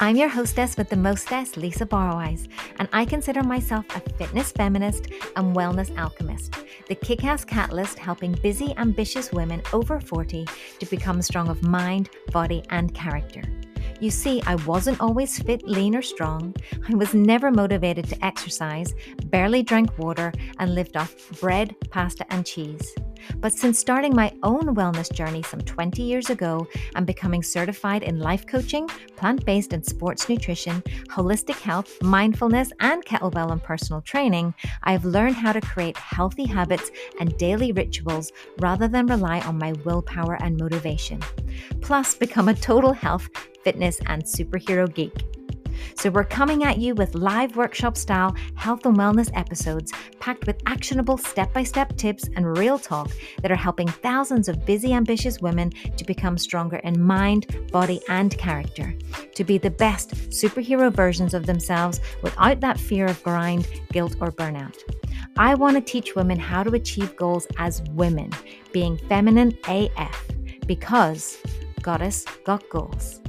I'm your hostess with the mostess, Lisa Barwise, and I consider myself a fitness feminist and wellness alchemist, the kick ass catalyst helping busy, ambitious women over 40 to become strong of mind, body, and character. You see, I wasn't always fit, lean, or strong. I was never motivated to exercise, barely drank water, and lived off bread, pasta, and cheese. But since starting my own wellness journey some 20 years ago and becoming certified in life coaching, plant based and sports nutrition, holistic health, mindfulness, and kettlebell and personal training, I have learned how to create healthy habits and daily rituals rather than rely on my willpower and motivation. Plus, become a total health, fitness, and superhero geek. So, we're coming at you with live workshop style health and wellness episodes packed with actionable step by step tips and real talk that are helping thousands of busy, ambitious women to become stronger in mind, body, and character, to be the best superhero versions of themselves without that fear of grind, guilt, or burnout. I want to teach women how to achieve goals as women, being feminine AF, because Goddess got goals.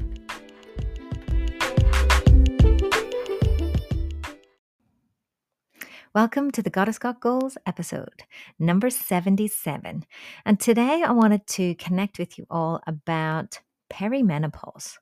Welcome to the Goddess Got Goals episode, number 77. And today I wanted to connect with you all about perimenopause.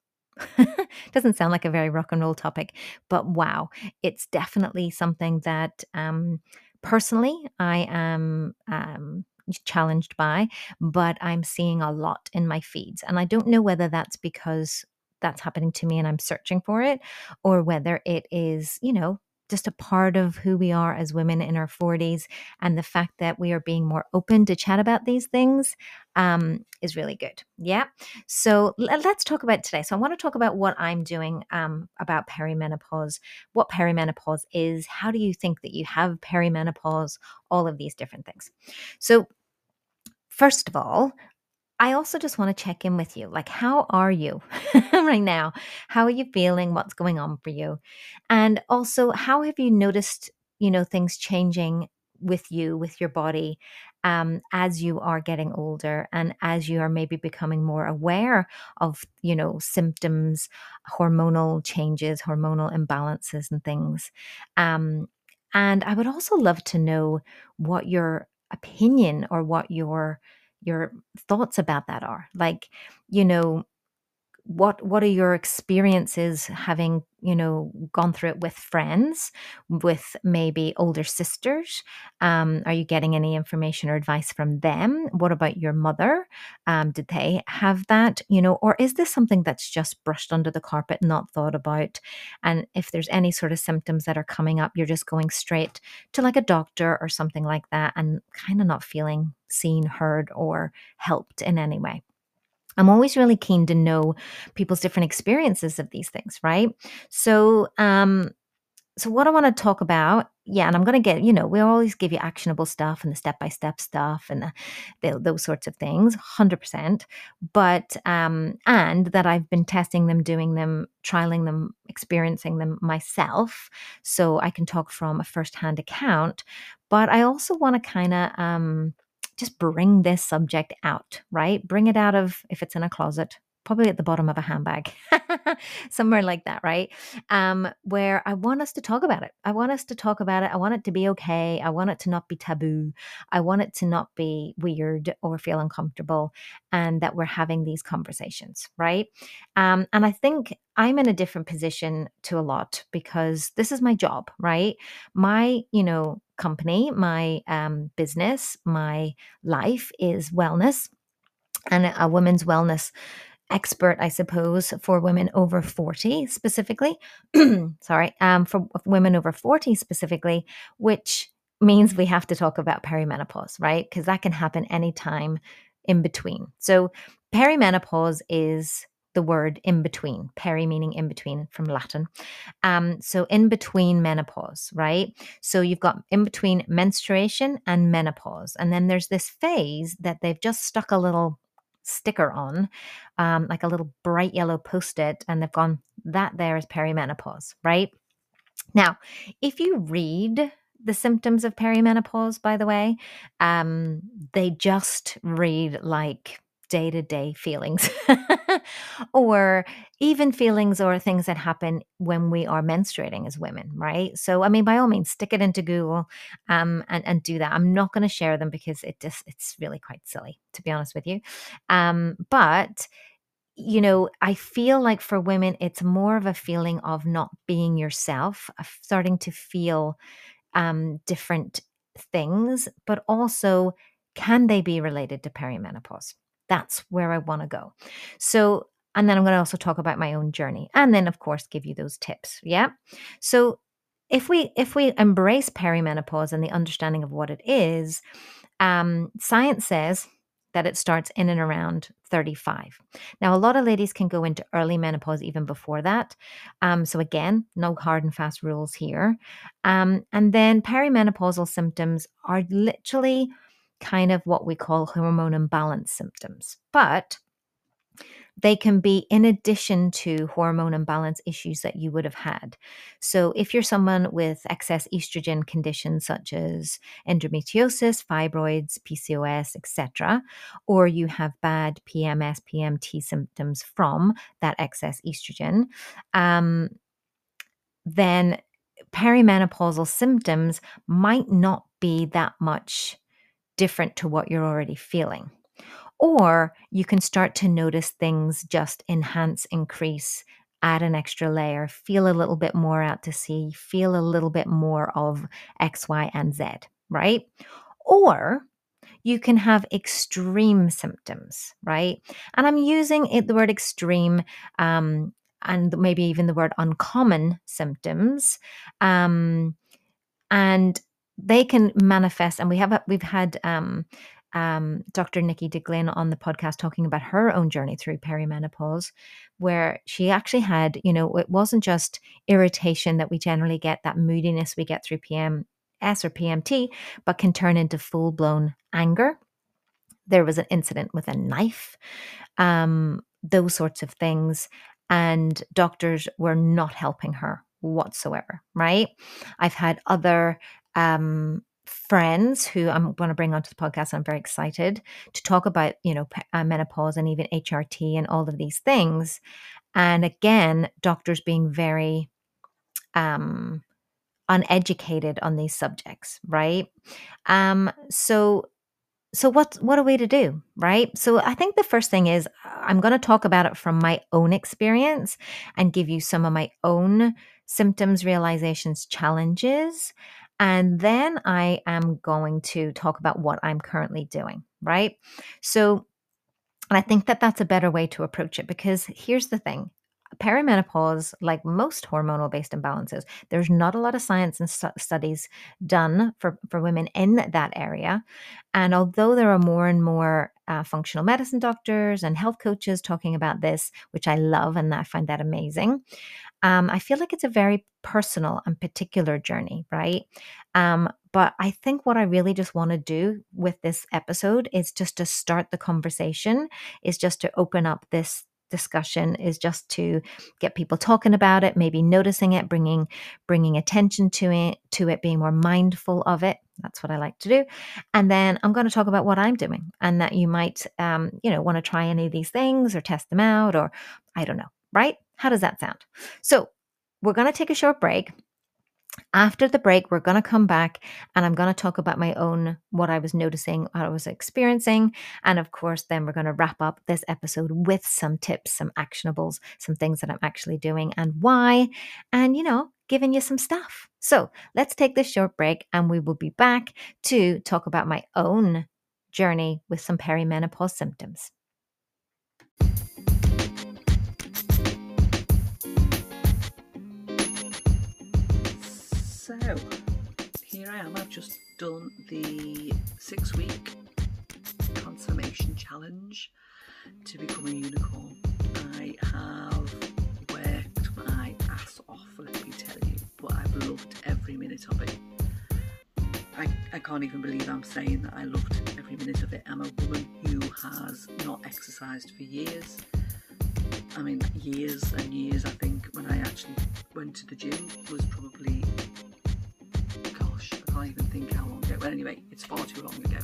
Doesn't sound like a very rock and roll topic, but wow, it's definitely something that um, personally I am um, challenged by, but I'm seeing a lot in my feeds. And I don't know whether that's because that's happening to me and I'm searching for it, or whether it is, you know, just a part of who we are as women in our 40s and the fact that we are being more open to chat about these things um, is really good. Yeah. So l- let's talk about today. So i want to talk about what i'm doing um, about perimenopause what perimenopause is how do you think that you have perimenopause all of these different things. So first of all I also just want to check in with you. Like, how are you right now? How are you feeling? What's going on for you? And also, how have you noticed, you know, things changing with you, with your body, um, as you are getting older and as you are maybe becoming more aware of, you know, symptoms, hormonal changes, hormonal imbalances, and things. Um, and I would also love to know what your opinion or what your your thoughts about that are. Like, you know, what what are your experiences having you know gone through it with friends with maybe older sisters? Um, are you getting any information or advice from them? What about your mother? Um, did they have that you know or is this something that's just brushed under the carpet not thought about? And if there's any sort of symptoms that are coming up you're just going straight to like a doctor or something like that and kind of not feeling seen heard or helped in any way I'm always really keen to know people's different experiences of these things, right? So, um, so what I want to talk about, yeah, and I'm going to get, you know, we always give you actionable stuff and the step by step stuff and the, the, those sorts of things, hundred percent. But um, and that I've been testing them, doing them, trialing them, experiencing them myself, so I can talk from a first hand account. But I also want to kind of um just bring this subject out, right? Bring it out of, if it's in a closet, probably at the bottom of a handbag, somewhere like that, right? Um, where I want us to talk about it. I want us to talk about it. I want it to be okay. I want it to not be taboo. I want it to not be weird or feel uncomfortable, and that we're having these conversations, right? Um, and I think I'm in a different position to a lot because this is my job, right? My, you know, company, my um, business, my life is wellness and a woman's wellness expert, I suppose, for women over 40 specifically. Sorry, um, for women over 40 specifically, which means we have to talk about perimenopause, right? Because that can happen anytime in between. So, perimenopause is the word in between, peri meaning in between from Latin. Um, so, in between menopause, right? So, you've got in between menstruation and menopause. And then there's this phase that they've just stuck a little sticker on, um, like a little bright yellow post it, and they've gone, that there is perimenopause, right? Now, if you read the symptoms of perimenopause, by the way, um, they just read like day to day feelings, or even feelings or things that happen when we are menstruating as women, right? So, I mean, by all means, stick it into Google um, and, and do that. I'm not going to share them because it just it's really quite silly, to be honest with you. Um, but you know, I feel like for women, it's more of a feeling of not being yourself, starting to feel um, different things, but also can they be related to perimenopause? That's where I want to go. So, and then I'm going to also talk about my own journey and then of course give you those tips. Yeah. So, if we if we embrace perimenopause and the understanding of what it is, um, science says that it starts in and around 35. Now, a lot of ladies can go into early menopause even before that. Um, so, again, no hard and fast rules here. Um, and then perimenopausal symptoms are literally kind of what we call hormone imbalance symptoms. But they can be in addition to hormone imbalance issues that you would have had. So, if you're someone with excess estrogen conditions such as endometriosis, fibroids, PCOS, etc., or you have bad PMS, PMT symptoms from that excess estrogen, um, then perimenopausal symptoms might not be that much different to what you're already feeling. Or you can start to notice things just enhance, increase, add an extra layer, feel a little bit more out to sea, feel a little bit more of X, Y, and Z, right? Or you can have extreme symptoms, right? And I'm using it, the word extreme um, and maybe even the word uncommon symptoms. Um, and they can manifest, and we have we've had um, um, Dr. Nikki DeGlynn on the podcast talking about her own journey through perimenopause, where she actually had, you know, it wasn't just irritation that we generally get, that moodiness we get through PMS or PMT, but can turn into full blown anger. There was an incident with a knife, um, those sorts of things. And doctors were not helping her whatsoever, right? I've had other um, friends who I'm going to bring onto the podcast. I'm very excited to talk about, you know, uh, menopause and even HRT and all of these things. And again, doctors being very um, uneducated on these subjects, right? Um, so so what what are we to do right so i think the first thing is i'm going to talk about it from my own experience and give you some of my own symptoms realizations challenges and then I am going to talk about what I'm currently doing, right? So, I think that that's a better way to approach it because here's the thing perimenopause, like most hormonal based imbalances, there's not a lot of science and stu- studies done for, for women in that area. And although there are more and more uh, functional medicine doctors and health coaches talking about this, which I love and I find that amazing, um, I feel like it's a very personal and particular journey, right? Um, but I think what I really just want to do with this episode is just to start the conversation, is just to open up this discussion is just to get people talking about it maybe noticing it bringing bringing attention to it to it being more mindful of it. That's what i like to do. And then i'm going to talk about what i'm doing and that you might um, you know want to try any of these things or test them out or i don't know right how does that sound so we're going to take a short break after the break, we're going to come back and I'm going to talk about my own, what I was noticing, what I was experiencing. And of course, then we're going to wrap up this episode with some tips, some actionables, some things that I'm actually doing and why, and, you know, giving you some stuff. So let's take this short break and we will be back to talk about my own journey with some perimenopause symptoms. So, here I am. I've just done the six week transformation challenge to become a unicorn. I have worked my ass off, let me tell you, but I've loved every minute of it. I, I can't even believe I'm saying that I loved every minute of it. I'm a woman who has not exercised for years. I mean, years and years. I think when I actually went to the gym was probably can't even think how long ago. Well, anyway, it's far too long ago.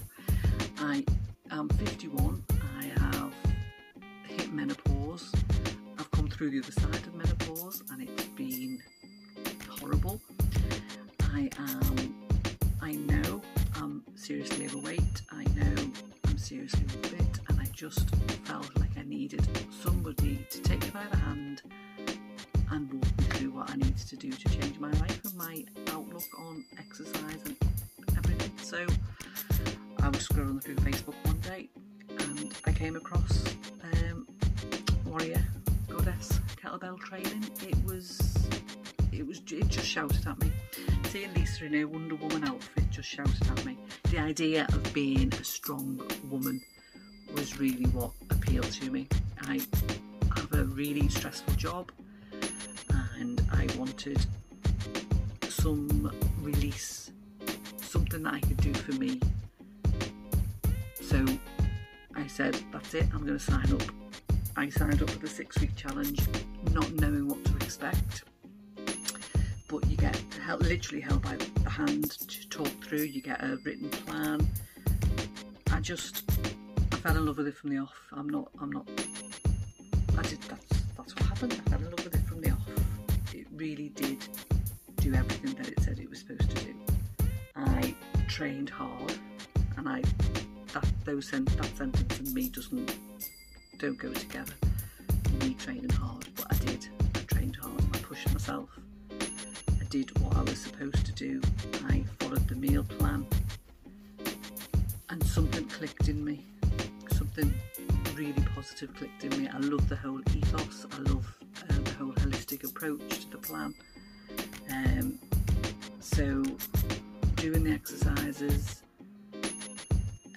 I am 51. I have hit menopause. I've come through the other side of menopause, and it's been horrible. I am. I know I'm seriously overweight. I know I'm seriously unfit, and I just So I was scrolling through Facebook one day and I came across um, Warrior Goddess kettlebell training. It was it was it just shouted at me. Seeing Lisa in her Wonder Woman outfit just shouted at me. The idea of being a strong woman was really what appealed to me. I have a really stressful job and I wanted some release, something that I could do for me. So I said, that's it, I'm going to sign up. I signed up for the six week challenge, not knowing what to expect. But you get held, literally held by the hand to talk through, you get a written plan. I just I fell in love with it from the off. I'm not I'm not I did that's that's what happened. I fell in love with it from the off It really did do everything that it said it was supposed to do. I trained hard, and I that those sen- that sentence and me doesn't don't go together. Me training hard, but I did. I trained hard. I pushed myself. I did what I was supposed to do. I followed the meal plan, and something clicked in me. Something really positive clicked in me. I love the whole ethos. I love uh, the whole holistic approach to the plan. Um, so, doing the exercises,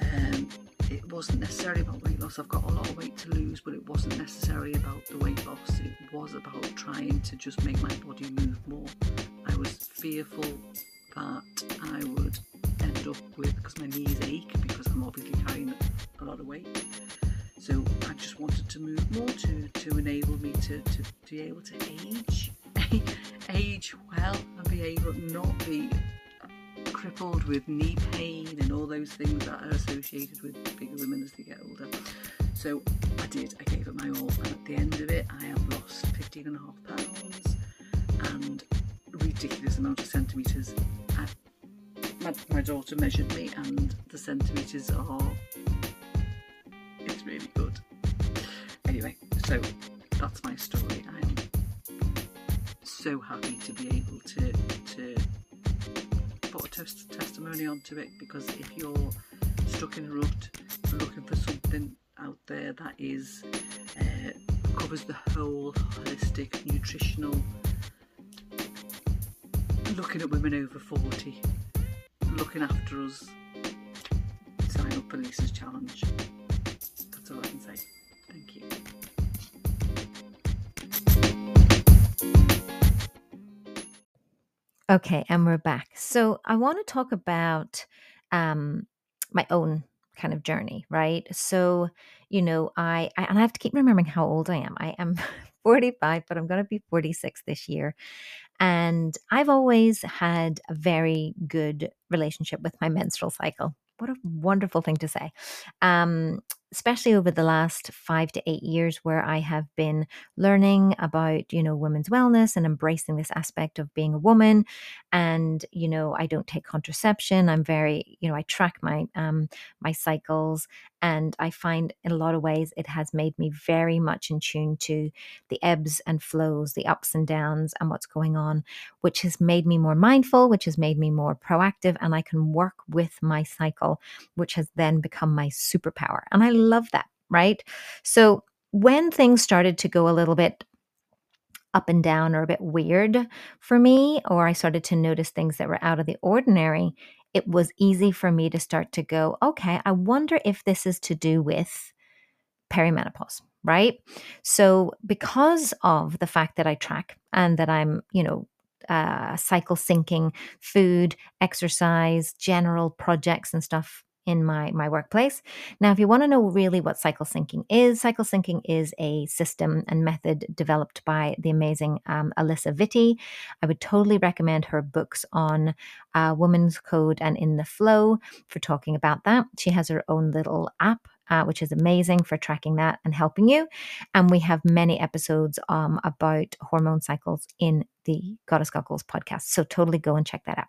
um, it wasn't necessarily about weight loss. I've got a lot of weight to lose, but it wasn't necessarily about the weight loss. It was about trying to just make my body move more. I was fearful that I would end up with, because my knees ache, because I'm obviously carrying a lot of weight. So I just wanted to move more to, to enable me to, to, to be able to age, age well and be able not be crippled with knee pain and all those things that are associated with bigger women as they get older. So I did, I gave it my all, and at the end of it, I have lost 15 and a half pounds and ridiculous amount of centimetres. My, my daughter measured me, and the centimetres are it's really good. Anyway, so that's my story. I'm so happy to be able to test- testimony onto it because if you're stuck in a rut, looking for something out there that is uh, covers the whole holistic nutritional, looking at women over forty, looking after us, sign up for Lisa's challenge. Okay, and we're back. So I want to talk about um, my own kind of journey, right? So, you know, I, I and I have to keep remembering how old I am. I am 45, but I'm going to be 46 this year. And I've always had a very good relationship with my menstrual cycle. What a wonderful thing to say. Um, especially over the last five to eight years where I have been learning about, you know, women's wellness and embracing this aspect of being a woman. And, you know, I don't take contraception. I'm very, you know, I track my um my cycles and I find in a lot of ways it has made me very much in tune to the ebbs and flows, the ups and downs, and what's going on, which has made me more mindful, which has made me more proactive, and I can work with my cycle, which has then become my superpower. And I love that, right? So when things started to go a little bit up and down or a bit weird for me, or I started to notice things that were out of the ordinary, it was easy for me to start to go, okay, I wonder if this is to do with perimenopause, right? So, because of the fact that I track and that I'm, you know, uh, cycle syncing food, exercise, general projects and stuff in my my workplace. Now, if you want to know really what cycle syncing is, cycle syncing is a system and method developed by the amazing um, Alisa Vitti. I would totally recommend her books on uh, Woman's Code and In the Flow for talking about that. She has her own little app uh, which is amazing for tracking that and helping you. And we have many episodes um, about hormone cycles in the Goddess Got Goals podcast. So totally go and check that out.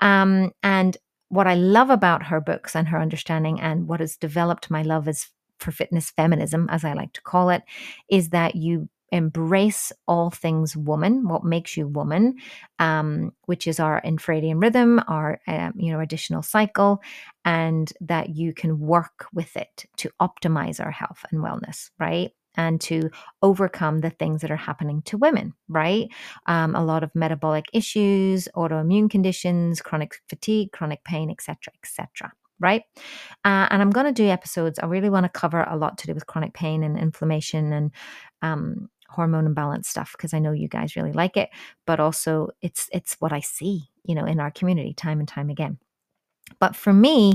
Um, and what I love about her books and her understanding, and what has developed my love is for fitness feminism, as I like to call it, is that you embrace all things woman, what makes you woman, um, which is our infradian rhythm, our um, you know additional cycle, and that you can work with it to optimize our health and wellness, right? And to overcome the things that are happening to women, right? Um, a lot of metabolic issues, autoimmune conditions, chronic fatigue, chronic pain, etc., etc right? Uh, and I'm going to do episodes. I really want to cover a lot to do with chronic pain and inflammation and um, hormone imbalance stuff because I know you guys really like it, but also it's it's what I see, you know, in our community time and time again. But for me,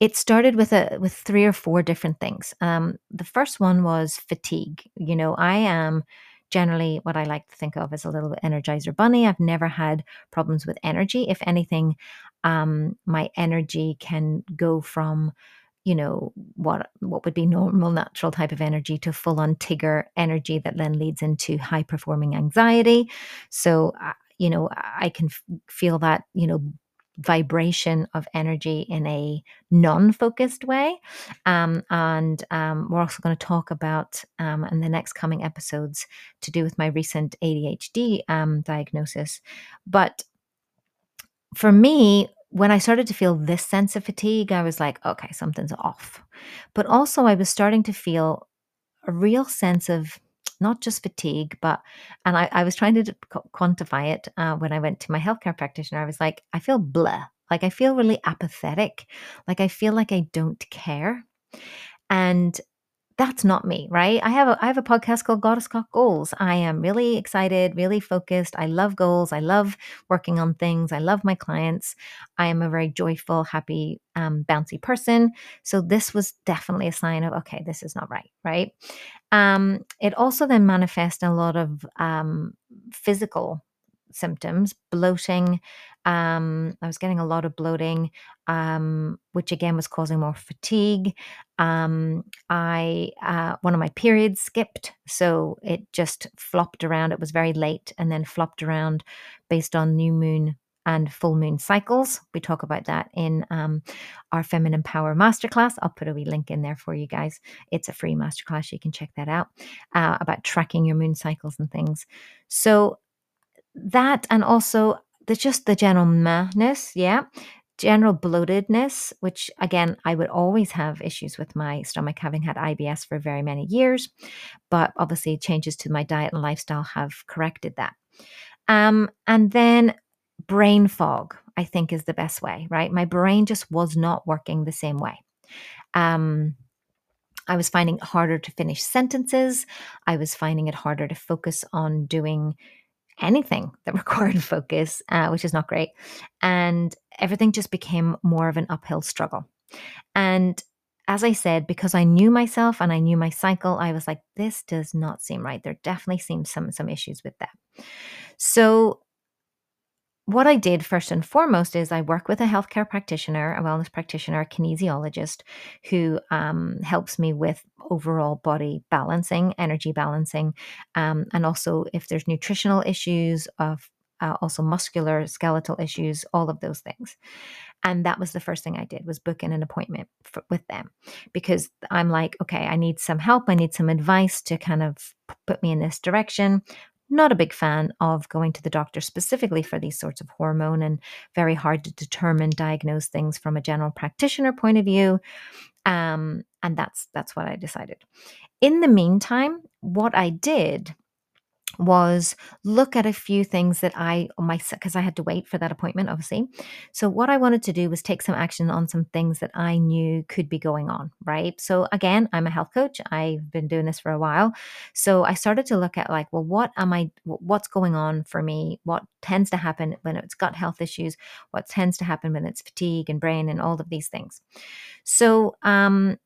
it started with a with three or four different things. Um, the first one was fatigue. You know, I am generally what I like to think of as a little energizer bunny. I've never had problems with energy. If anything, um, my energy can go from you know what what would be normal natural type of energy to full on tigger energy that then leads into high performing anxiety so uh, you know i can f- feel that you know vibration of energy in a non-focused way um, and um, we're also going to talk about um, in the next coming episodes to do with my recent adhd um, diagnosis but for me when I started to feel this sense of fatigue, I was like, okay, something's off. But also, I was starting to feel a real sense of not just fatigue, but, and I, I was trying to quantify it uh, when I went to my healthcare practitioner. I was like, I feel blah. Like, I feel really apathetic. Like, I feel like I don't care. And that's not me, right? I have a I have a podcast called Goddess Got Goals. I am really excited, really focused. I love goals. I love working on things. I love my clients. I am a very joyful, happy, um, bouncy person. So this was definitely a sign of okay, this is not right, right? Um, it also then manifests a lot of um, physical symptoms, bloating, um, I was getting a lot of bloating, um, which again was causing more fatigue. Um, I uh, one of my periods skipped, so it just flopped around. It was very late, and then flopped around based on new moon and full moon cycles. We talk about that in um, our Feminine Power Masterclass. I'll put a wee link in there for you guys. It's a free masterclass. You can check that out uh, about tracking your moon cycles and things. So that, and also the just the general mahness, yeah. General bloatedness, which again, I would always have issues with my stomach, having had IBS for very many years. But obviously, changes to my diet and lifestyle have corrected that. Um, and then brain fog, I think, is the best way, right? My brain just was not working the same way. Um, I was finding it harder to finish sentences. I was finding it harder to focus on doing anything that required focus, uh, which is not great. And everything just became more of an uphill struggle. And as I said, because I knew myself and I knew my cycle, I was like, this does not seem right. There definitely seems some some issues with that. So what I did first and foremost is I work with a healthcare practitioner, a wellness practitioner, a kinesiologist who um, helps me with overall body balancing, energy balancing, um, and also if there's nutritional issues, of uh, also muscular, skeletal issues, all of those things. And that was the first thing I did was book in an appointment for, with them because I'm like, okay, I need some help. I need some advice to kind of put me in this direction not a big fan of going to the doctor specifically for these sorts of hormone and very hard to determine diagnose things from a general practitioner point of view. Um, and that's that's what i decided. In the meantime what i did was look at a few things that I my because I had to wait for that appointment obviously. So what I wanted to do was take some action on some things that I knew could be going on, right? So again, I'm a health coach. I've been doing this for a while. So I started to look at like, well, what am I what's going on for me? What tends to happen when it's gut health issues? What tends to happen when it's fatigue and brain and all of these things. So um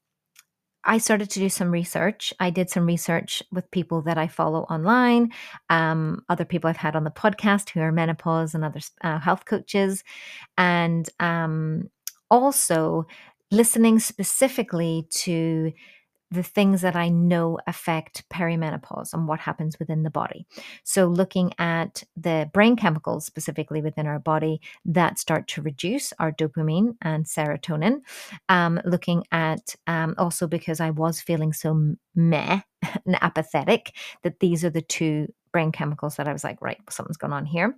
I started to do some research. I did some research with people that I follow online, um, other people I've had on the podcast who are menopause and other uh, health coaches, and um, also listening specifically to the things that I know affect perimenopause and what happens within the body. So, looking at the brain chemicals specifically within our body that start to reduce our dopamine and serotonin. Um, looking at um, also because I was feeling so meh and apathetic, that these are the two brain chemicals that I was like, right, something's going on here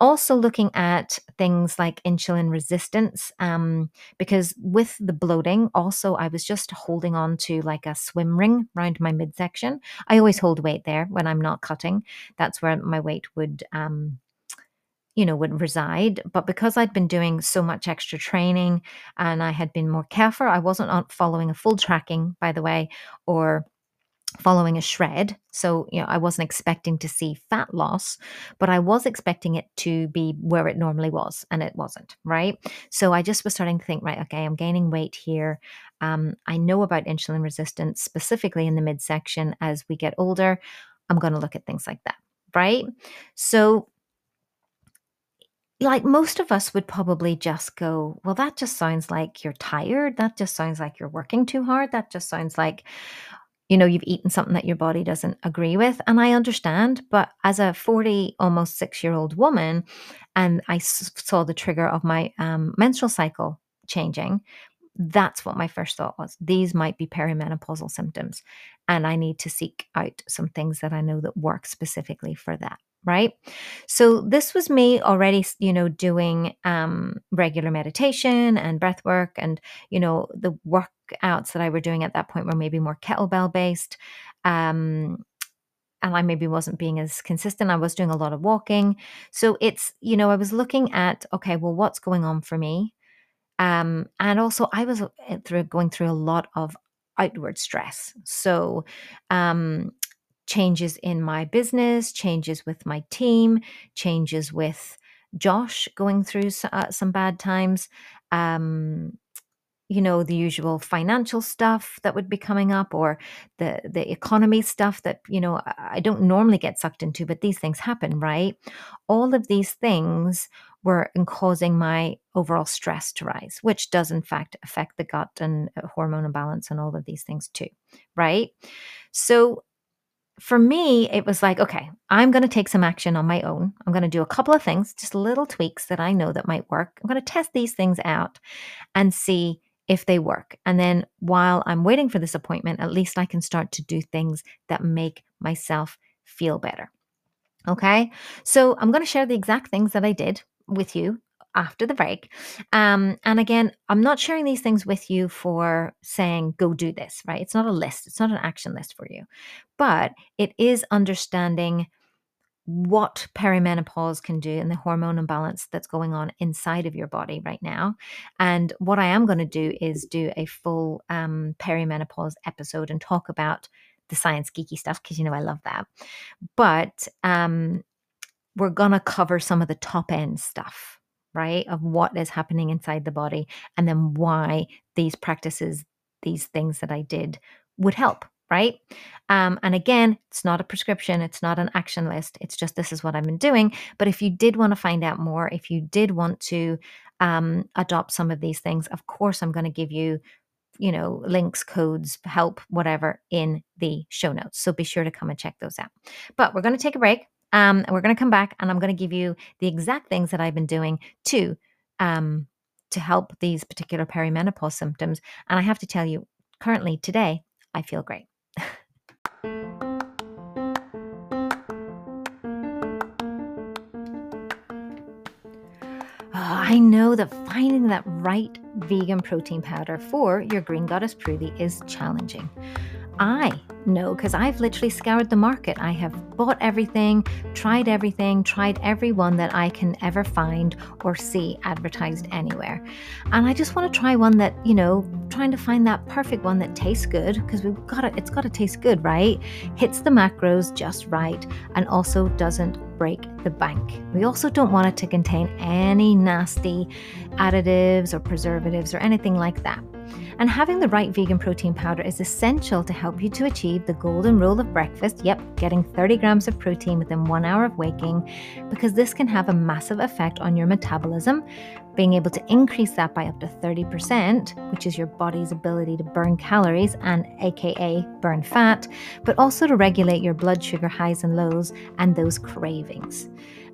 also looking at things like insulin resistance um, because with the bloating also i was just holding on to like a swim ring around my midsection. I always hold weight there when i'm not cutting. That's where my weight would um, you know would reside. But because i'd been doing so much extra training and i had been more careful i wasn't following a full tracking by the way or following a shred. So, you know, I wasn't expecting to see fat loss, but I was expecting it to be where it normally was, and it wasn't, right? So I just was starting to think, right, okay, I'm gaining weight here. Um, I know about insulin resistance, specifically in the midsection as we get older. I'm going to look at things like that, right? So, like most of us would probably just go, well, that just sounds like you're tired. That just sounds like you're working too hard. That just sounds like, you know you've eaten something that your body doesn't agree with. And i understand but as a 40 almost 6 year old woman and I s- saw the trigger of my um, menstrual cycle changing that's what my first thought was. These might be perimenopausal symptoms and i need to seek out some things that i know that work specifically for that right so this was me already you know doing um regular meditation and breath work and you know the workouts that i were doing at that point were maybe more kettlebell based um and I maybe wasn't being as consistent. I was doing a lot of walking. So it's, you know, I was looking at, okay, well, what's going on for me? Um, and also, I was uh, through going through a lot of outward stress. So, um, changes in my business, changes with my team, changes with Josh going through uh, some bad times. Um, you know the usual financial stuff that would be coming up or the the economy stuff that you know I don't normally get sucked into but these things happen right all of these things were causing my overall stress to rise which does in fact affect the gut and uh, hormone imbalance and all of these things too right so for me, it was like, okay, I'm going to take some action on my own. I'm going to do a couple of things, just little tweaks that I know that might work. I'm going to test these things out and see if they work. And then while I'm waiting for this appointment, at least I can start to do things that make myself feel better. Okay. So I'm going to share the exact things that I did with you after the break. Um, and again, I'm not sharing these things with you for saying, go do this, right? It's not a list, it's not an action list for you, but it is understanding what perimenopause can do and the hormone imbalance that's going on inside of your body right now. And what I am going to do is do a full um, perimenopause episode and talk about the science geeky stuff because you know I love that. But um, we're going to cover some of the top end stuff, right? Of what is happening inside the body and then why these practices, these things that I did would help right? Um, and again, it's not a prescription, it's not an action list. It's just this is what I've been doing. But if you did want to find out more, if you did want to um, adopt some of these things, of course, I'm going to give you, you know, links, codes, help, whatever in the show notes. So be sure to come and check those out. But we're going to take a break. Um, and we're going to come back and I'm going to give you the exact things that I've been doing to um, to help these particular perimenopause symptoms. And I have to tell you, currently today, I feel great. I know that finding that right vegan protein powder for your green goddess Prudy is challenging. I know because I've literally scoured the market. I have bought everything, tried everything, tried every one that I can ever find or see advertised anywhere. And I just want to try one that, you know, trying to find that perfect one that tastes good because we've got it, it's got to taste good, right? Hits the macros just right and also doesn't break the bank. We also don't want it to contain any nasty additives or preservatives or anything like that. And having the right vegan protein powder is essential to help you to achieve the golden rule of breakfast. Yep, getting 30 grams of protein within one hour of waking, because this can have a massive effect on your metabolism, being able to increase that by up to 30%, which is your body's ability to burn calories and aka burn fat, but also to regulate your blood sugar highs and lows and those cravings.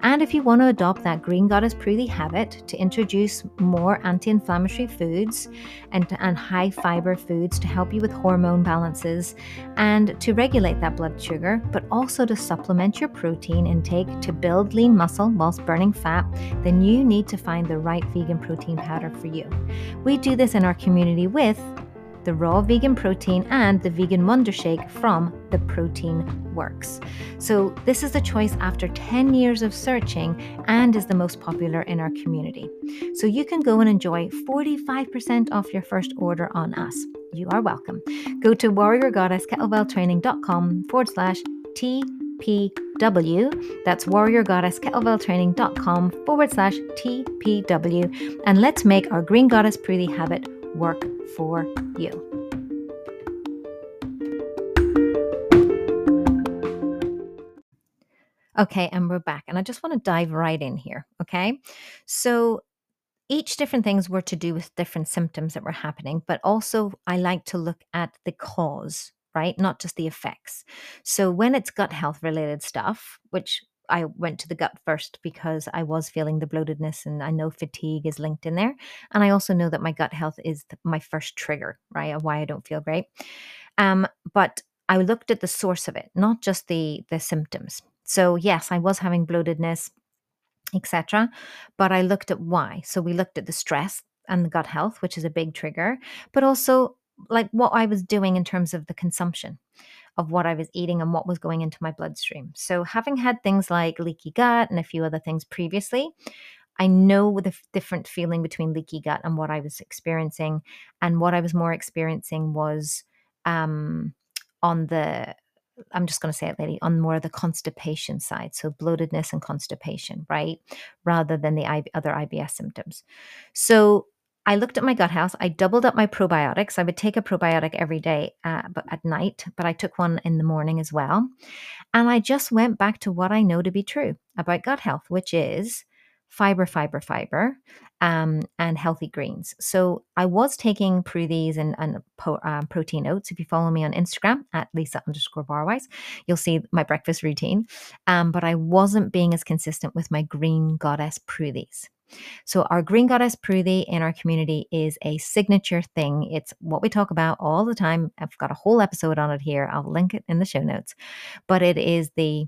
And if you want to adopt that Green Goddess Prudie habit to introduce more anti inflammatory foods and, and high fiber foods to help you with hormone balances and to regulate that blood sugar, but also to supplement your protein intake to build lean muscle whilst burning fat, then you need to find the right vegan protein powder for you. We do this in our community with the raw vegan protein, and the vegan Wonder Shake from the Protein Works. So, this is the choice after 10 years of searching and is the most popular in our community. So, you can go and enjoy 45% off your first order on us. You are welcome. Go to warriorgoddesskettlebelltraining.com forward slash TPW. That's warriorgoddesskettlebelltraining.com forward slash TPW. And let's make our Green Goddess pretty habit work for you. Okay, and we're back. And I just want to dive right in here. Okay. So each different things were to do with different symptoms that were happening, but also I like to look at the cause, right? Not just the effects. So when it's gut health related stuff, which I went to the gut first because I was feeling the bloatedness and I know fatigue is linked in there. And I also know that my gut health is my first trigger, right, why I don't feel great. Um, but I looked at the source of it, not just the the symptoms. So yes, I was having bloatedness, etc. But I looked at why. So we looked at the stress and the gut health, which is a big trigger, but also like what I was doing in terms of the consumption of what I was eating and what was going into my bloodstream. So, having had things like leaky gut and a few other things previously, I know the different feeling between leaky gut and what I was experiencing. And what I was more experiencing was um, on the, I'm just going to say it, lady, on more of the constipation side. So bloatedness and constipation, right? Rather than the other IBS symptoms. So I looked at my gut health. I doubled up my probiotics. I would take a probiotic every day uh, but at night, but I took one in the morning as well. And I just went back to what I know to be true about gut health, which is fiber, fiber, fiber, um, and healthy greens. So I was taking Prudhies and, and po- um, protein oats. If you follow me on Instagram at Lisa underscore barwise, you'll see my breakfast routine. Um, but I wasn't being as consistent with my green goddess Prudhies. So, our Green Goddess Prudie in our community is a signature thing. It's what we talk about all the time. I've got a whole episode on it here. I'll link it in the show notes. But it is the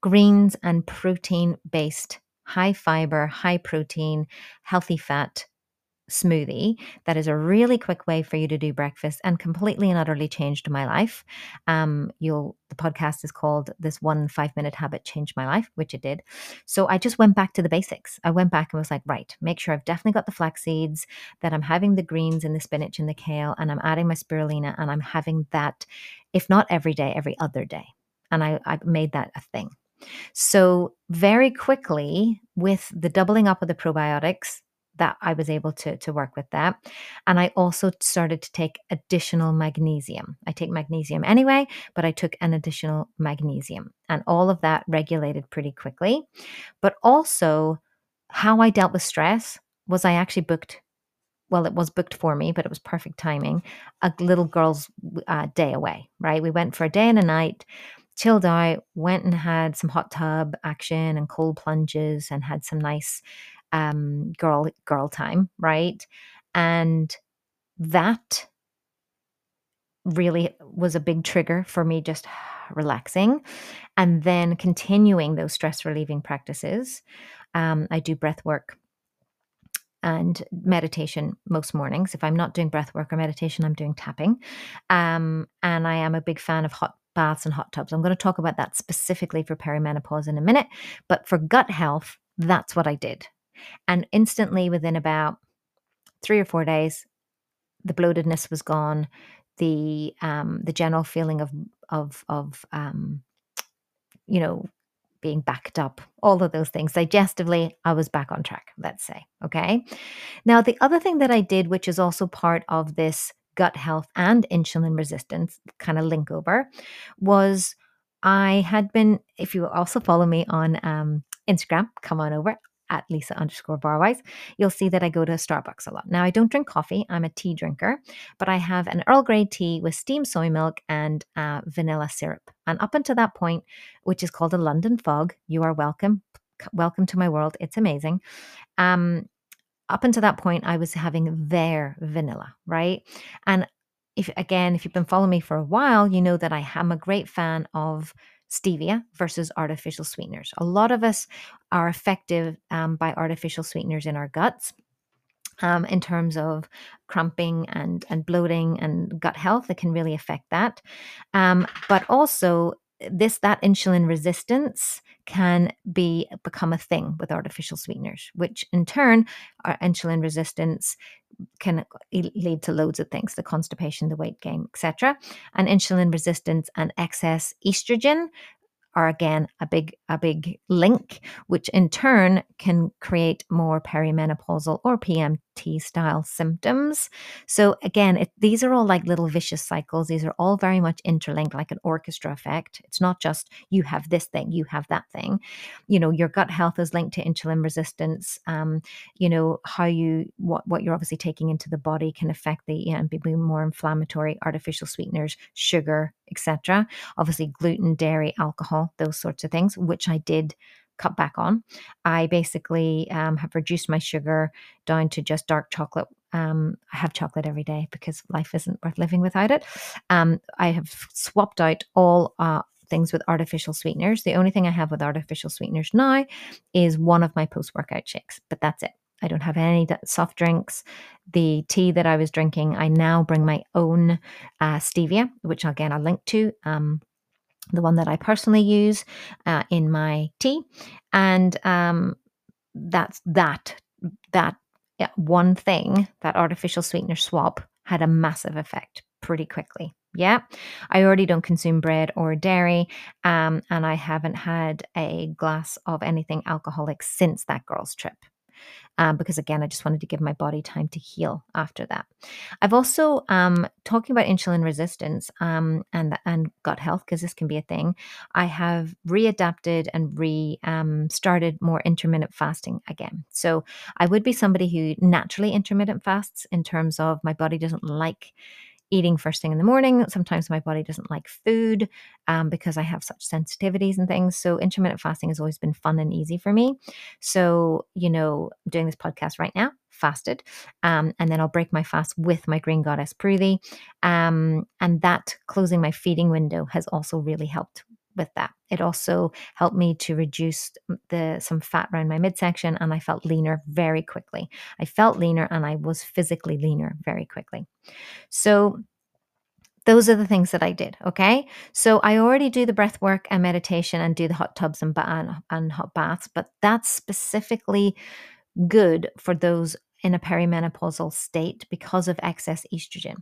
greens and protein based, high fiber, high protein, healthy fat smoothie that is a really quick way for you to do breakfast and completely and utterly changed my life. Um you'll the podcast is called this one five minute habit changed my life which it did. So i just went back to the basics. I went back and was like right make sure i've definitely got the flax seeds that i'm having the greens and the spinach and the kale and i'm adding my spirulina and i'm having that if not every day every other day. And i i made that a thing so very quickly with the doubling up of the probiotics that I was able to, to work with that. And I also started to take additional magnesium. I take magnesium anyway, but I took an additional magnesium. And all of that regulated pretty quickly. But also, how I dealt with stress was I actually booked well, it was booked for me, but it was perfect timing. A little girl's uh, day away, right? We went for a day and a night, chilled out, went and had some hot tub action and cold plunges, and had some nice um, girl girl time, right? And that really was a big trigger for me just relaxing and then continuing those stress relieving practices. Um, I do breath work and meditation most mornings. If I'm not doing breath work or meditation, I'm doing tapping. Um, and I am a big fan of hot baths and hot tubs. I'm going to talk about that specifically for perimenopause in a minute. But for gut health, that's what I did. And instantly, within about three or four days, the bloatedness was gone. The um, the general feeling of of of um, you know being backed up, all of those things. Digestively, I was back on track, let's say. Okay. Now, the other thing that I did, which is also part of this gut health and insulin resistance kind of link over, was I had been, if you also follow me on um, Instagram, come on over at Lisa underscore Barwise, you'll see that I go to Starbucks a lot. Now, I don't drink coffee, I'm a tea drinker, but I have an Earl Grey tea with steamed soy milk and uh, vanilla syrup. And up until that point, which is called a London fog, you are welcome. Welcome to my world. It's amazing. Um, up until that point, I was having their vanilla, right? And if again, if you've been following me for a while, you know that I am a great fan of stevia versus artificial sweeteners. A lot of us are affected um, by artificial sweeteners in our guts. Um, in terms of cramping and, and bloating and gut health, it can really affect that. Um, but also, this that insulin resistance can be become a thing with artificial sweeteners, which in turn, our insulin resistance can lead to loads of things the constipation the weight gain etc and insulin resistance and excess estrogen are again a big a big link which in turn can create more perimenopausal or PMT style symptoms. So again it, these are all like little vicious cycles. These are all very much interlinked like an orchestra effect. It's not just you have this thing you have that thing. You know your gut health is linked to insulin resistance. Um, you know how you what what you're obviously taking into the body can affect the you know, be more inflammatory artificial sweeteners sugar etc. Obviously, gluten, dairy, alcohol, those sorts of things, which I did cut back on. I basically um, have reduced my sugar down to just dark chocolate. Um, I have chocolate every day because life isn't worth living without it. Um, I have swapped out all uh, things with artificial sweeteners. The only thing I have with artificial sweeteners now is one of my post workout shakes, but that's it. I don't have any soft drinks. The tea that I was drinking, I now bring my own uh, stevia, which again I'll link to. Um, the one that I personally use uh, in my tea, and um, that's that that one thing that artificial sweetener swap had a massive effect pretty quickly. Yeah, I already don't consume bread or dairy, um, and I haven't had a glass of anything alcoholic since that girl's trip um, because again, I just wanted to give my body time to heal after that. I've also um, talking about insulin resistance um, and and gut health because this can be a thing. I have readapted and re um, started more intermittent fasting again. So I would be somebody who naturally intermittent fasts in terms of my body doesn't like eating first thing in the morning. Sometimes my body doesn't like food um, because I have such sensitivities and things. So intermittent fasting has always been fun and easy for me. So, you know, I'm doing this podcast right now, fasted, um, and then I'll break my fast with my green goddess Pruthi. Um, and that closing my feeding window has also really helped with that. It also helped me to reduce the some fat around my midsection and I felt leaner very quickly. I felt leaner and I was physically leaner very quickly. So those are the things that I did. Okay. So I already do the breath work and meditation and do the hot tubs and, ba- and hot baths, but that's specifically good for those in a perimenopausal state because of excess estrogen.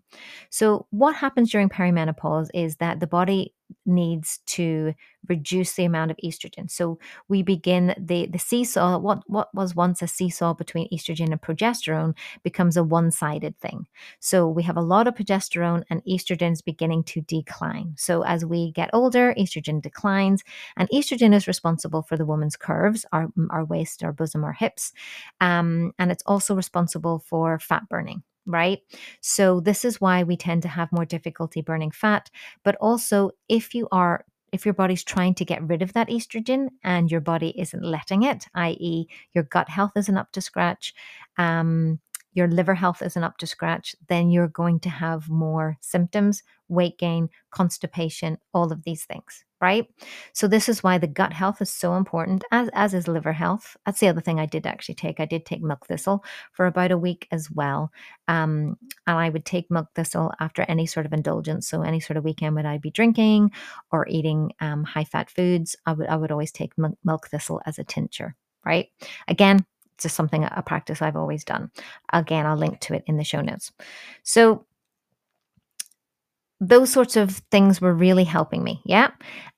So, what happens during perimenopause is that the body needs to reduce the amount of estrogen. So we begin the the seesaw. What what was once a seesaw between estrogen and progesterone becomes a one sided thing. So we have a lot of progesterone, and estrogen is beginning to decline. So as we get older, estrogen declines, and estrogen is responsible for the woman's curves, our our waist, our bosom, our hips, um, and it's also responsible for fat burning right? So this is why we tend to have more difficulty burning fat. But also, if you are if your body's trying to get rid of that estrogen and your body isn't letting it, i.e., your gut health isn't up to scratch, um, your liver health isn't up to scratch, then you're going to have more symptoms, weight gain, constipation, all of these things right? So this is why the gut health is so important, as as is liver health. That's the other thing I did actually take. I did take milk thistle for about a week as well, um, and I would take milk thistle after any sort of indulgence. So any sort of weekend would I be drinking or eating um, high fat foods, I would I would always take milk, milk thistle as a tincture, right? Again. Just something, a practice I've always done. Again, I'll link to it in the show notes. So, those sorts of things were really helping me. Yeah.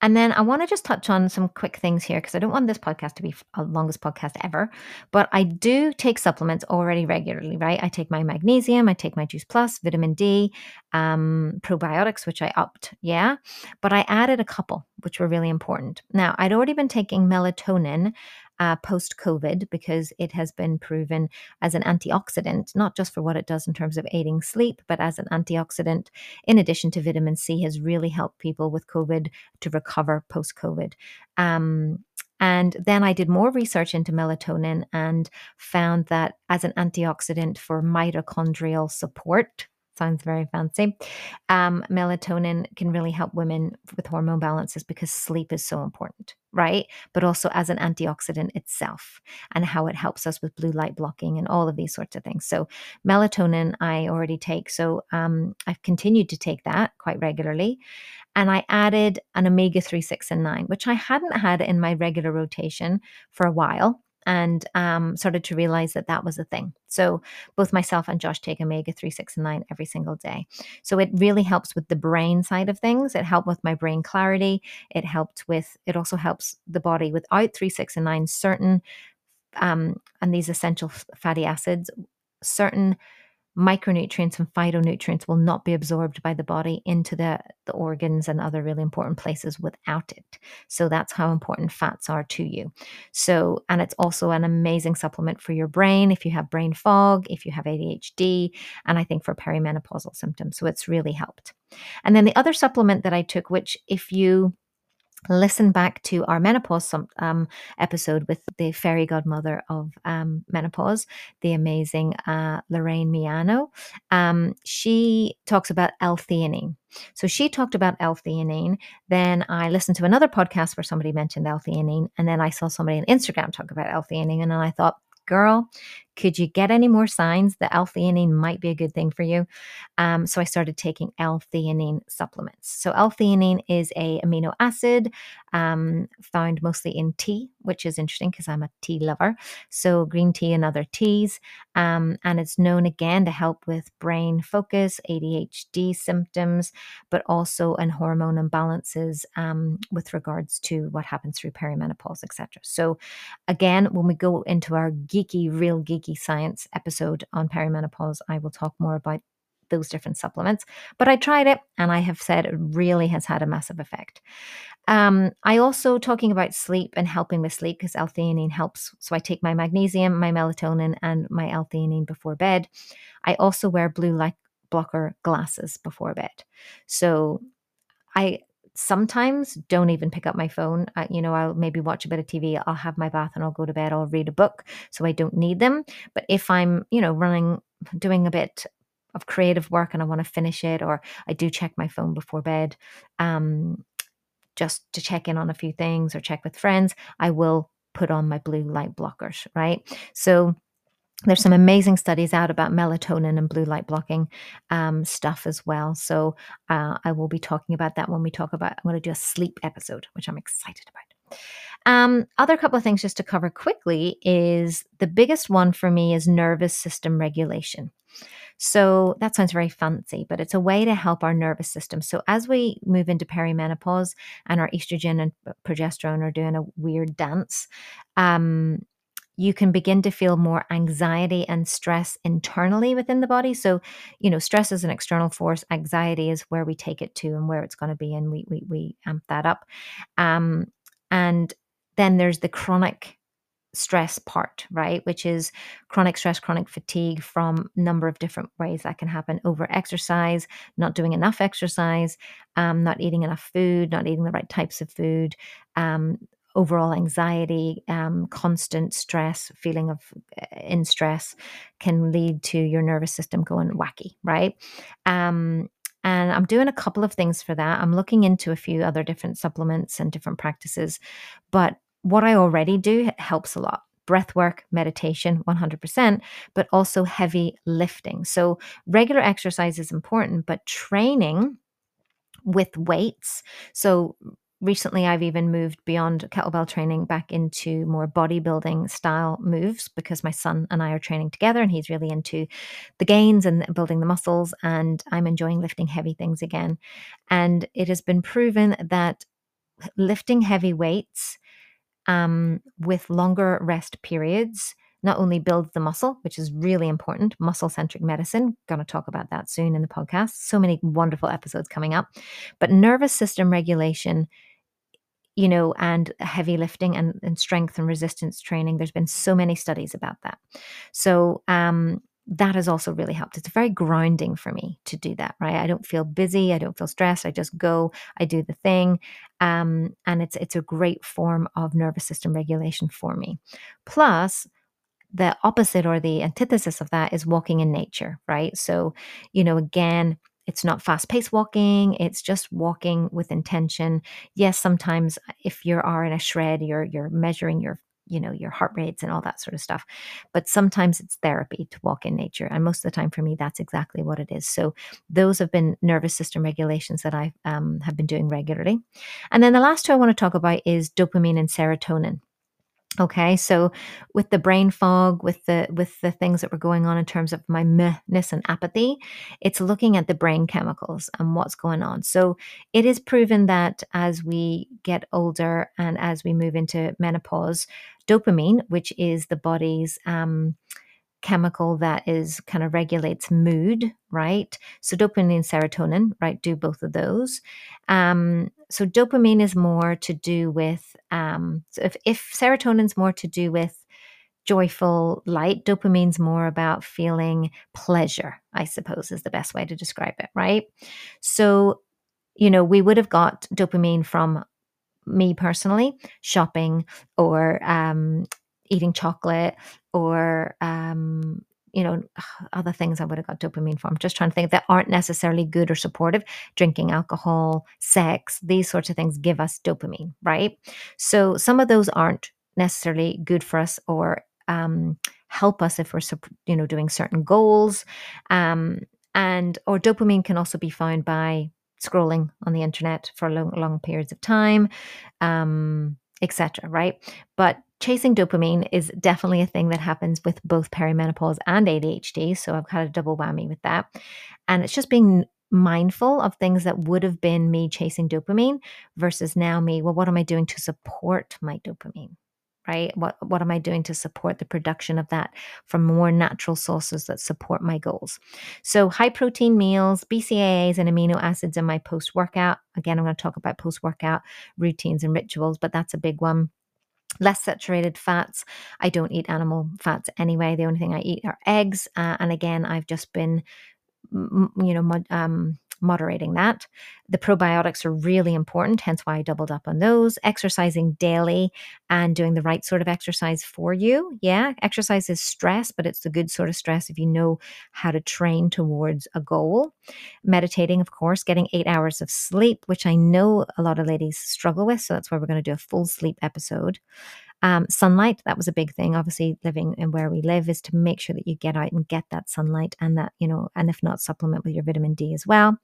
And then I want to just touch on some quick things here because I don't want this podcast to be a longest podcast ever. But I do take supplements already regularly, right? I take my magnesium, I take my Juice Plus, vitamin D, um, probiotics, which I upped. Yeah. But I added a couple, which were really important. Now, I'd already been taking melatonin uh, post COVID because it has been proven as an antioxidant, not just for what it does in terms of aiding sleep, but as an antioxidant, in addition to vitamin C, has really helped people with COVID to recover post COVID. Um, and then I did more research into melatonin and found that as an antioxidant for mitochondrial support, sounds very fancy. Um, melatonin can really help women with hormone balances because sleep is so important, right? But also as an antioxidant itself and how it helps us with blue light blocking and all of these sorts of things. So, melatonin I already take. So, um, I've continued to take that quite regularly. And I added an omega 3, 6, and 9, which I hadn't had in my regular rotation for a while and um, started to realize that that was a thing. So both myself and Josh take omega 3, 6, and 9 every single day. So it really helps with the brain side of things. It helped with my brain clarity. It helped with, it also helps the body without 3, 6, and 9, certain, um, and these essential fatty acids, certain micronutrients and phytonutrients will not be absorbed by the body into the, the organs and other really important places without it. So that's how important fats are to you. So, and it's also an amazing supplement for your brain if you have brain fog, if you have ADHD, and I think for perimenopausal symptoms. So it's really helped. And then the other supplement that I took, which if you listen back to our menopause um, episode with the fairy godmother of um, menopause, the amazing uh, Lorraine Miano. Um, she talks about L-theanine. So she talked about L-theanine. Then I listened to another podcast where somebody mentioned L-theanine, and then I saw somebody on Instagram talk about L-theanine, and then I thought, girl, could you get any more signs that L-theanine might be a good thing for you? Um, so I started taking L-theanine supplements. So L-theanine is a amino acid um, found mostly in tea, which is interesting because I'm a tea lover. So green tea and other teas, um, and it's known again to help with brain focus, ADHD symptoms, but also in hormone imbalances um, with regards to what happens through perimenopause, etc. So again, when we go into our geeky, real geeky Science episode on perimenopause, I will talk more about those different supplements. But I tried it and I have said it really has had a massive effect. Um, I also talking about sleep and helping with sleep because L-theanine helps. So I take my magnesium, my melatonin, and my L-theanine before bed. I also wear blue light blocker glasses before bed. So I sometimes don't even pick up my phone. I, you know, I'll maybe watch a bit of TV, I'll have my bath and I'll go to bed, I'll read a book. So I don't need them. But if I'm, you know, running, doing a bit of creative work and I want to finish it, or I do check my phone before bed, um, just to check in on a few things or check with friends, I will put on my blue light blockers, right? So there's some amazing studies out about melatonin and blue light blocking um, stuff as well. So uh, I will be talking about that when we talk about. I'm going to do a sleep episode, which I'm excited about. Um, other couple of things just to cover quickly is the biggest one for me is nervous system regulation. So that sounds very fancy, but it's a way to help our nervous system. So as we move into perimenopause and our estrogen and progesterone are doing a weird dance, um, you can begin to feel more anxiety and stress internally within the body. So, you know, stress is an external force. Anxiety is where we take it to and where it's going to be, and we we we amp that up. Um, and then there's the chronic stress part, right? Which is chronic stress, chronic fatigue from number of different ways that can happen. Over exercise, not doing enough exercise, um, not eating enough food, not eating the right types of food, um, overall anxiety, um, constant stress, feeling of uh, in stress can lead to your nervous system going wacky, right? Um, and I'm doing a couple of things for that. I'm looking into a few other different supplements and different practices. But what I already do helps a lot breath work, meditation, 100%, but also heavy lifting. So, regular exercise is important, but training with weights. So, recently I've even moved beyond kettlebell training back into more bodybuilding style moves because my son and I are training together and he's really into the gains and building the muscles and I'm enjoying lifting heavy things again. And it has been proven that lifting heavy weights um, with longer rest periods not only builds the muscle, which is really important, muscle centric medicine. Going to talk about that soon in the podcast. So many wonderful episodes coming up. But nervous system regulation you know, and heavy lifting and, and strength and resistance training. There's been so many studies about that. So um, that has also really helped. It's very grounding for me to do that, right? I don't feel busy, I don't feel stressed. I just go, I do the thing, um, and it's it's a great form of nervous system regulation for me. Plus, the opposite or the antithesis of that is walking in nature, right? So, you know, again, it's not fast paced walking it's just walking with intention. Yes sometimes if you are in a shred you're you're measuring your you know your heart rates and all that sort of stuff but sometimes it's therapy to walk in nature and most of the time for me that's exactly what it is. So those have been nervous system regulations that i um, have been doing regularly. And then the last two i want to talk about is dopamine and serotonin Okay, so with the brain fog, with the with the things that were going on in terms of my mehness and apathy, it's looking at the brain chemicals and what's going on. So it is proven that as we get older and as we move into menopause, dopamine, which is the body's um, chemical that is kind of regulates mood, right? So dopamine and serotonin, right, do both of those. Um, so dopamine is more to do with um, so if, if serotonin's more to do with joyful light, dopamine's more about feeling pleasure, I suppose is the best way to describe it, right? So, you know, we would have got dopamine from me personally, shopping or um, eating chocolate or um, you know other things i would have got dopamine from. I'm just trying to think that aren't necessarily good or supportive. Drinking alcohol sex these sorts of things give us dopamine right? So some of those aren't necessarily good for us or um, help us if we're you know doing certain goals. Um, and or dopamine can also be found by scrolling on the internet for long, long periods of time. Um, etc right but chasing dopamine is definitely a thing that happens with both perimenopause and ADHD. So I've had a double whammy with that. And it's just being mindful of things that would have been me chasing dopamine versus now me, well, what am I doing to support my dopamine? Right? What what am I doing to support the production of that from more natural sources that support my goals? So high protein meals, BCAAs and amino acids in my post workout. Again, I'm going to talk about post workout routines and rituals, but that's a big one less saturated fats. I don't eat animal fats anyway. The only thing I eat are eggs. Uh, and again, I've just been, you know, um, moderating that. The probiotics are really important, hence why I doubled up on those. Exercising daily and doing the right sort of exercise for you. Yeah, exercise is stress, but it's the good sort of stress if you know how to train towards a goal. Meditating, of course, getting eight hours of sleep, which I know a lot of ladies struggle with. So that's why we're going to do a full sleep episode. Um, sunlight, that was a big thing. Obviously, living and where we live is to make sure that you get out and get that sunlight and that, you know, and if not, supplement with your vitamin D as well.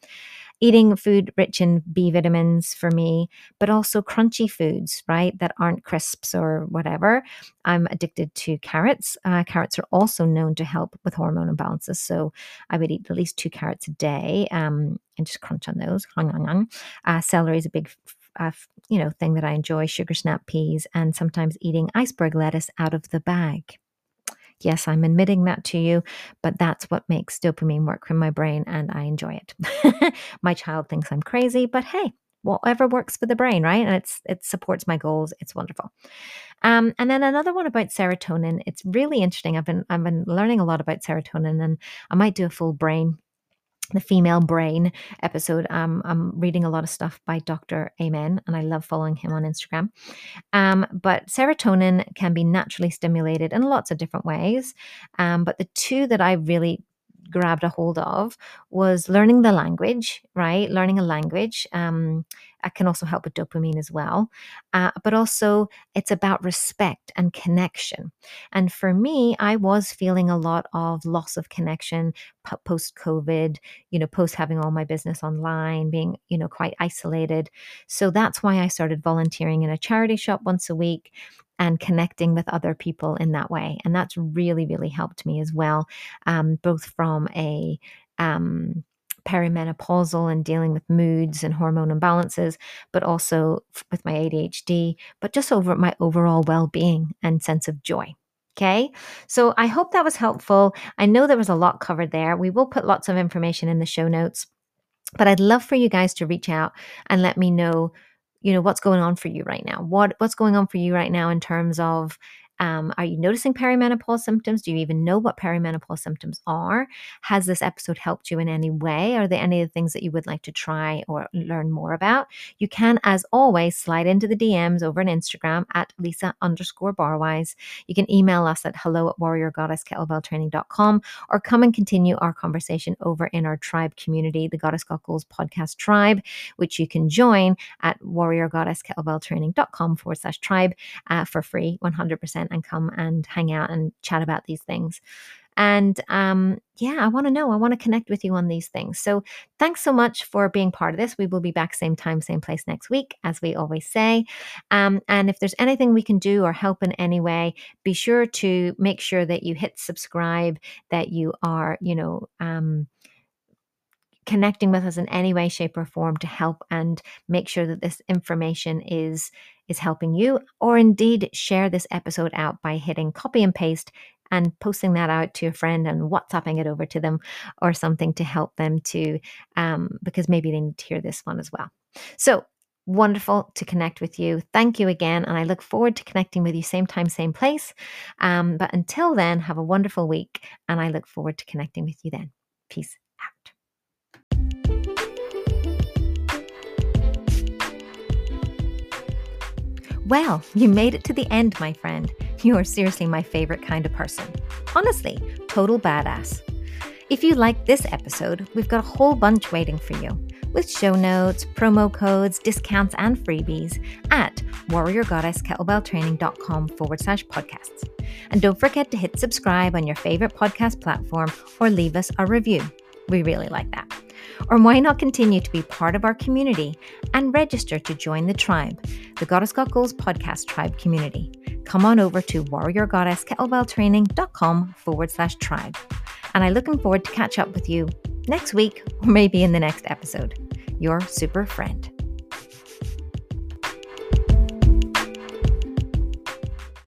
Eating food rich in B vitamins for me, but also crunchy foods, right, that aren't crisps or whatever. I'm addicted to carrots. Uh, carrots are also known to help with hormone imbalances. So I would eat at least two carrots a day um, and just crunch on those. Uh, celery is a big uh, you know thing that I enjoy: sugar snap peas, and sometimes eating iceberg lettuce out of the bag. Yes, I'm admitting that to you, but that's what makes dopamine work in my brain, and I enjoy it. my child thinks I'm crazy, but hey, whatever works for the brain, right? And it's it supports my goals. It's wonderful. Um, and then another one about serotonin. It's really interesting. I've been I've been learning a lot about serotonin, and I might do a full brain the female brain episode. Um, I'm reading a lot of stuff by Dr. Amen, and I love following him on Instagram. Um, but serotonin can be naturally stimulated in lots of different ways. Um, but the two that I really grabbed a hold of was learning the language, right? Learning a language. Um, it can also help with dopamine as well. Uh, but also, it's about respect and connection. And for me, I was feeling a lot of loss of connection post COVID, you know, post having all my business online, being, you know, quite isolated. So that's why I started volunteering in a charity shop once a week and connecting with other people in that way. And that's really, really helped me as well, um, both from a um, perimenopausal and dealing with moods and hormone imbalances, but also with my ADHD, but just over my overall well being and sense of joy. Okay, so I hope that was helpful. I know there was a lot covered there. We will put lots of information in the show notes, but I'd love for you guys to reach out and let me know you know what's going on for you right now? What what's going on for you right now in terms of um, are you noticing perimenopause symptoms? Do you even know what perimenopause symptoms are? Has this episode helped you in any way? Are there any of the things that you would like to try or learn more about? You can, as always, slide into the DMs over on Instagram at Lisa underscore barwise. You can email us at hello at warriorgoddesskettlebelltraining.com or come and continue our conversation over in our tribe community, the Goddess Got Goals podcast tribe, which you can join at warriorgoddesskettlebelltraining.com forward slash tribe uh, for free, 100% and come and hang out and chat about these things. And um, yeah, I want to know. I want to connect with you on these things. So thanks so much for being part of this. We will be back same time, same place next week, as we always say. Um, and if there's anything we can do or help in any way, be sure to make sure that you hit subscribe, that you are, you know, um, connecting with us in any way shape or form to help and make sure that this information is is helping you or indeed share this episode out by hitting copy and paste and posting that out to a friend and whatsapping it over to them or something to help them to um, because maybe they need to hear this one as well. So wonderful to connect with you. Thank you again and i look forward to connecting with you same time same place. Um, but until then have a wonderful week and i look forward to connecting with you then. Peace Well, you made it to the end, my friend. You are seriously my favorite kind of person. Honestly, total badass. If you liked this episode, we've got a whole bunch waiting for you with show notes, promo codes, discounts, and freebies at warriorgoddesskettlebelltraining.com forward slash podcasts. And don't forget to hit subscribe on your favorite podcast platform or leave us a review. We really like that. Or why not continue to be part of our community and register to join the tribe, the Goddess Got Goals podcast tribe community? Come on over to warriorgoddesskettlebelltraining.com forward slash tribe. And I'm looking forward to catch up with you next week or maybe in the next episode. Your super friend.